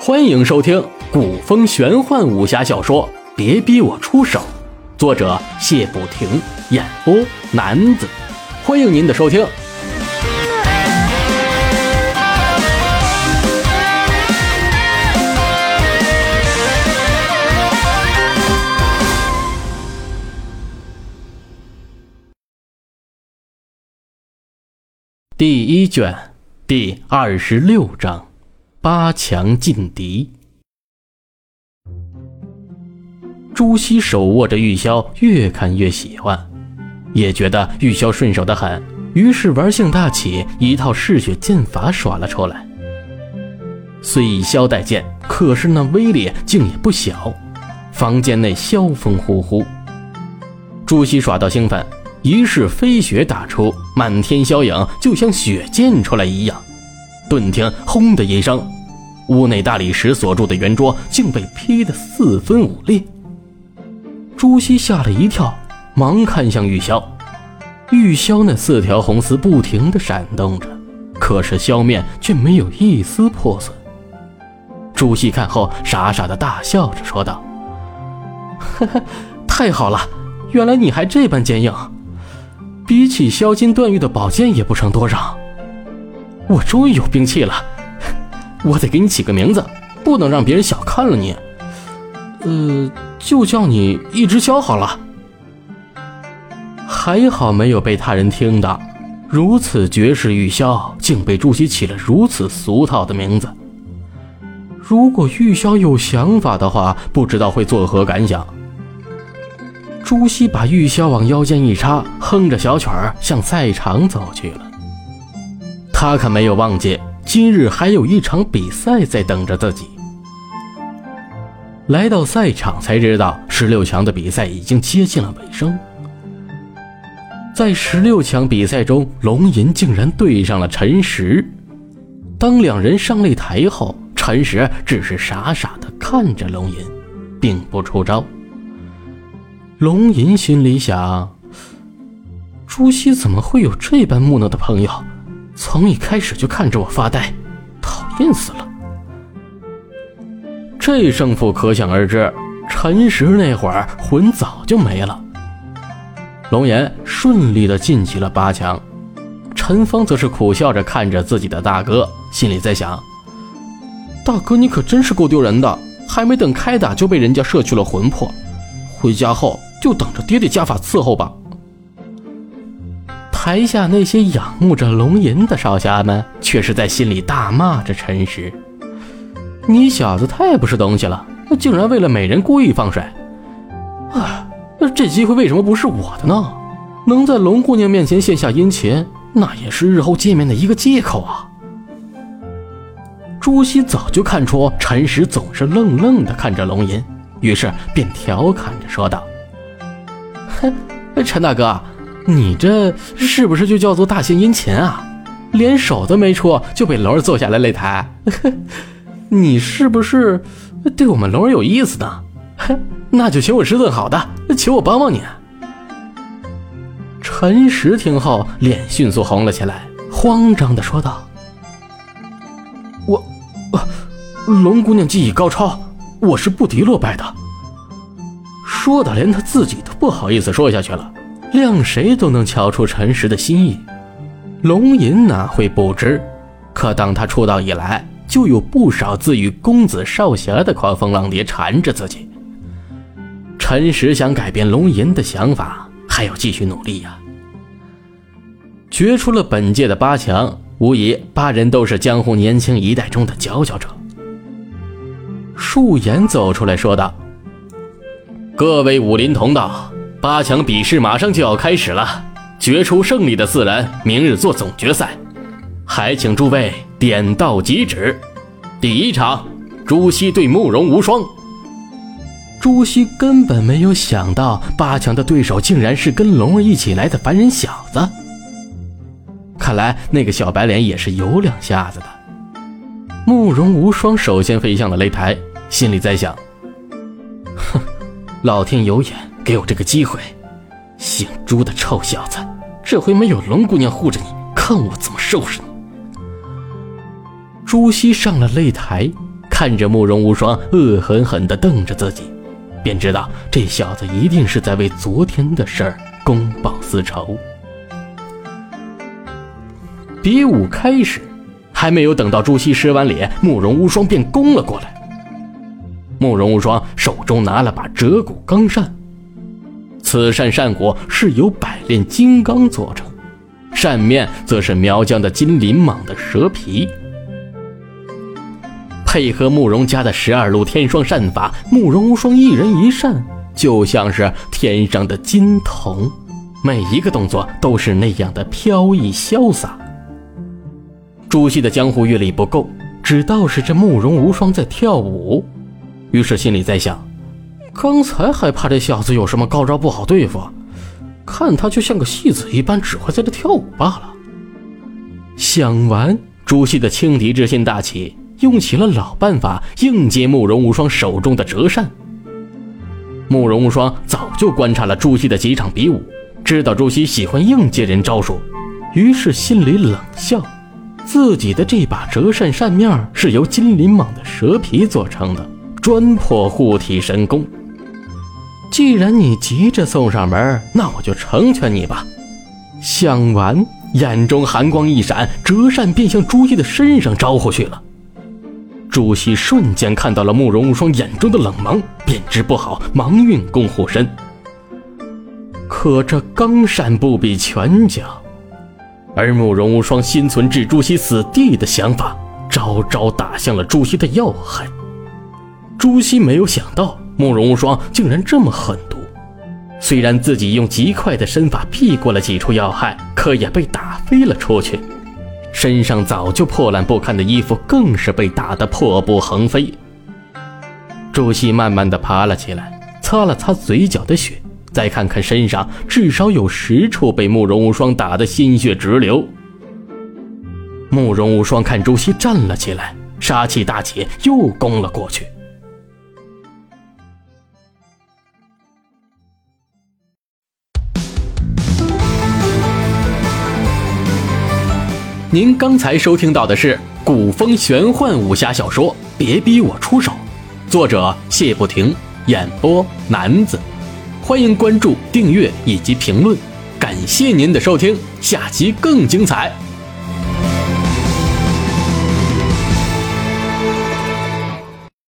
欢迎收听古风玄幻武侠小说《别逼我出手》，作者谢不停，演播男子。欢迎您的收听。第一卷第二十六章：八强劲敌。朱熹手握着玉箫，越看越喜欢，也觉得玉箫顺手的很，于是玩性大起，一套嗜血剑法耍了出来。虽以箫代剑，可是那威力竟也不小。房间内萧风呼呼，朱熹耍到兴奋。一式飞雪打出，满天霄影就像雪溅出来一样。顿听“轰”的一声，屋内大理石锁住的圆桌竟被劈得四分五裂。朱熹吓了一跳，忙看向玉箫，玉箫那四条红丝不停地闪动着，可是箫面却没有一丝破损。朱熹看后傻傻的大笑着说道：“哈哈，太好了，原来你还这般坚硬。”比起削金断玉的宝剑也不成多让，我终于有兵器了。我得给你起个名字，不能让别人小看了你。呃，就叫你一只箫好了。还好没有被他人听到，如此绝世玉箫竟被朱熹起了如此俗套的名字。如果玉箫有想法的话，不知道会作何感想。朱熹把玉箫往腰间一插，哼着小曲儿向赛场走去了。他可没有忘记，今日还有一场比赛在等着自己。来到赛场才知道，十六强的比赛已经接近了尾声。在十六强比赛中，龙吟竟然对上了陈实。当两人上擂台后，陈实只是傻傻的看着龙吟，并不出招。龙吟心里想：朱熹怎么会有这般木讷的朋友？从一开始就看着我发呆，讨厌死了。这胜负可想而知，陈实那会儿魂早就没了。龙岩顺利的晋级了八强，陈峰则是苦笑着看着自己的大哥，心里在想：大哥你可真是够丢人的，还没等开打就被人家射去了魂魄，回家后。就等着爹爹加法伺候吧。台下那些仰慕着龙吟的少侠们，却是在心里大骂着陈实：“你小子太不是东西了，竟然为了美人故意放水！啊，这机会为什么不是我的呢？能在龙姑娘面前献下殷勤，那也是日后见面的一个借口啊！”朱熹早就看出陈实总是愣愣地看着龙吟，于是便调侃着说道。哼，陈大哥，你这是不是就叫做大献殷勤啊？连手都没出就被龙儿坐下来擂台，你是不是对我们龙儿有意思呢？那就请我吃顿好的，求我帮帮你。陈实听后脸迅速红了起来，慌张的说道：“我，龙姑娘技艺高超，我是不敌落败的。”说的连他自己都不好意思说下去了，谅谁都能瞧出陈实的心意。龙吟哪会不知？可当他出道以来，就有不少自诩公子少侠的狂风浪蝶缠着自己。陈实想改变龙吟的想法，还要继续努力呀。决出了本届的八强，无疑八人都是江湖年轻一代中的佼佼者。树颜走出来说道。各位武林同道，八强比试马上就要开始了，决出胜利的四人明日做总决赛，还请诸位点到即止。第一场，朱熹对慕容无双。朱熹根本没有想到八强的对手竟然是跟龙儿一起来的凡人小子，看来那个小白脸也是有两下子的。慕容无双首先飞向了擂台，心里在想。老天有眼，给我这个机会！姓朱的臭小子，这回没有龙姑娘护着你，看我怎么收拾你！朱熹上了擂台，看着慕容无双恶狠狠地瞪着自己，便知道这小子一定是在为昨天的事儿公报私仇。比武开始，还没有等到朱熹施完礼，慕容无双便攻了过来。慕容无双手中拿了把折骨钢扇，此扇扇骨是由百炼金刚做成，扇面则是苗疆的金鳞蟒的蛇皮。配合慕容家的十二路天霜扇法，慕容无双一人一扇，就像是天上的金童，每一个动作都是那样的飘逸潇洒。朱熹的江湖阅历不够，只道是这慕容无双在跳舞，于是心里在想：刚才还怕这小子有什么高招不好对付，看他就像个戏子一般，只会在这跳舞罢了。想完，朱熹的轻敌之心大起。用起了老办法，硬接慕容无双手中的折扇。慕容无双早就观察了朱熹的几场比武，知道朱熹喜欢硬接人招数，于是心里冷笑：自己的这把折扇扇面是由金鳞蟒的蛇皮做成的，专破护体神功。既然你急着送上门，那我就成全你吧。想完，眼中寒光一闪，折扇便向朱熹的身上招呼去了。朱熹瞬间看到了慕容无双眼中的冷芒，便知不好，忙运功护身。可这钢扇不比拳脚，而慕容无双心存置朱熹死地的想法，招招打向了朱熹的要害。朱熹没有想到慕容无双竟然这么狠毒，虽然自己用极快的身法避过了几处要害，可也被打飞了出去。身上早就破烂不堪的衣服，更是被打得破布横飞。朱熹慢慢的爬了起来，擦了擦嘴角的血，再看看身上，至少有十处被慕容无双打得鲜血直流。慕容无双看朱熹站了起来，杀气大起，又攻了过去。您刚才收听到的是古风玄幻武侠小说《别逼我出手》，作者谢不停，演播男子。欢迎关注、订阅以及评论，感谢您的收听，下集更精彩。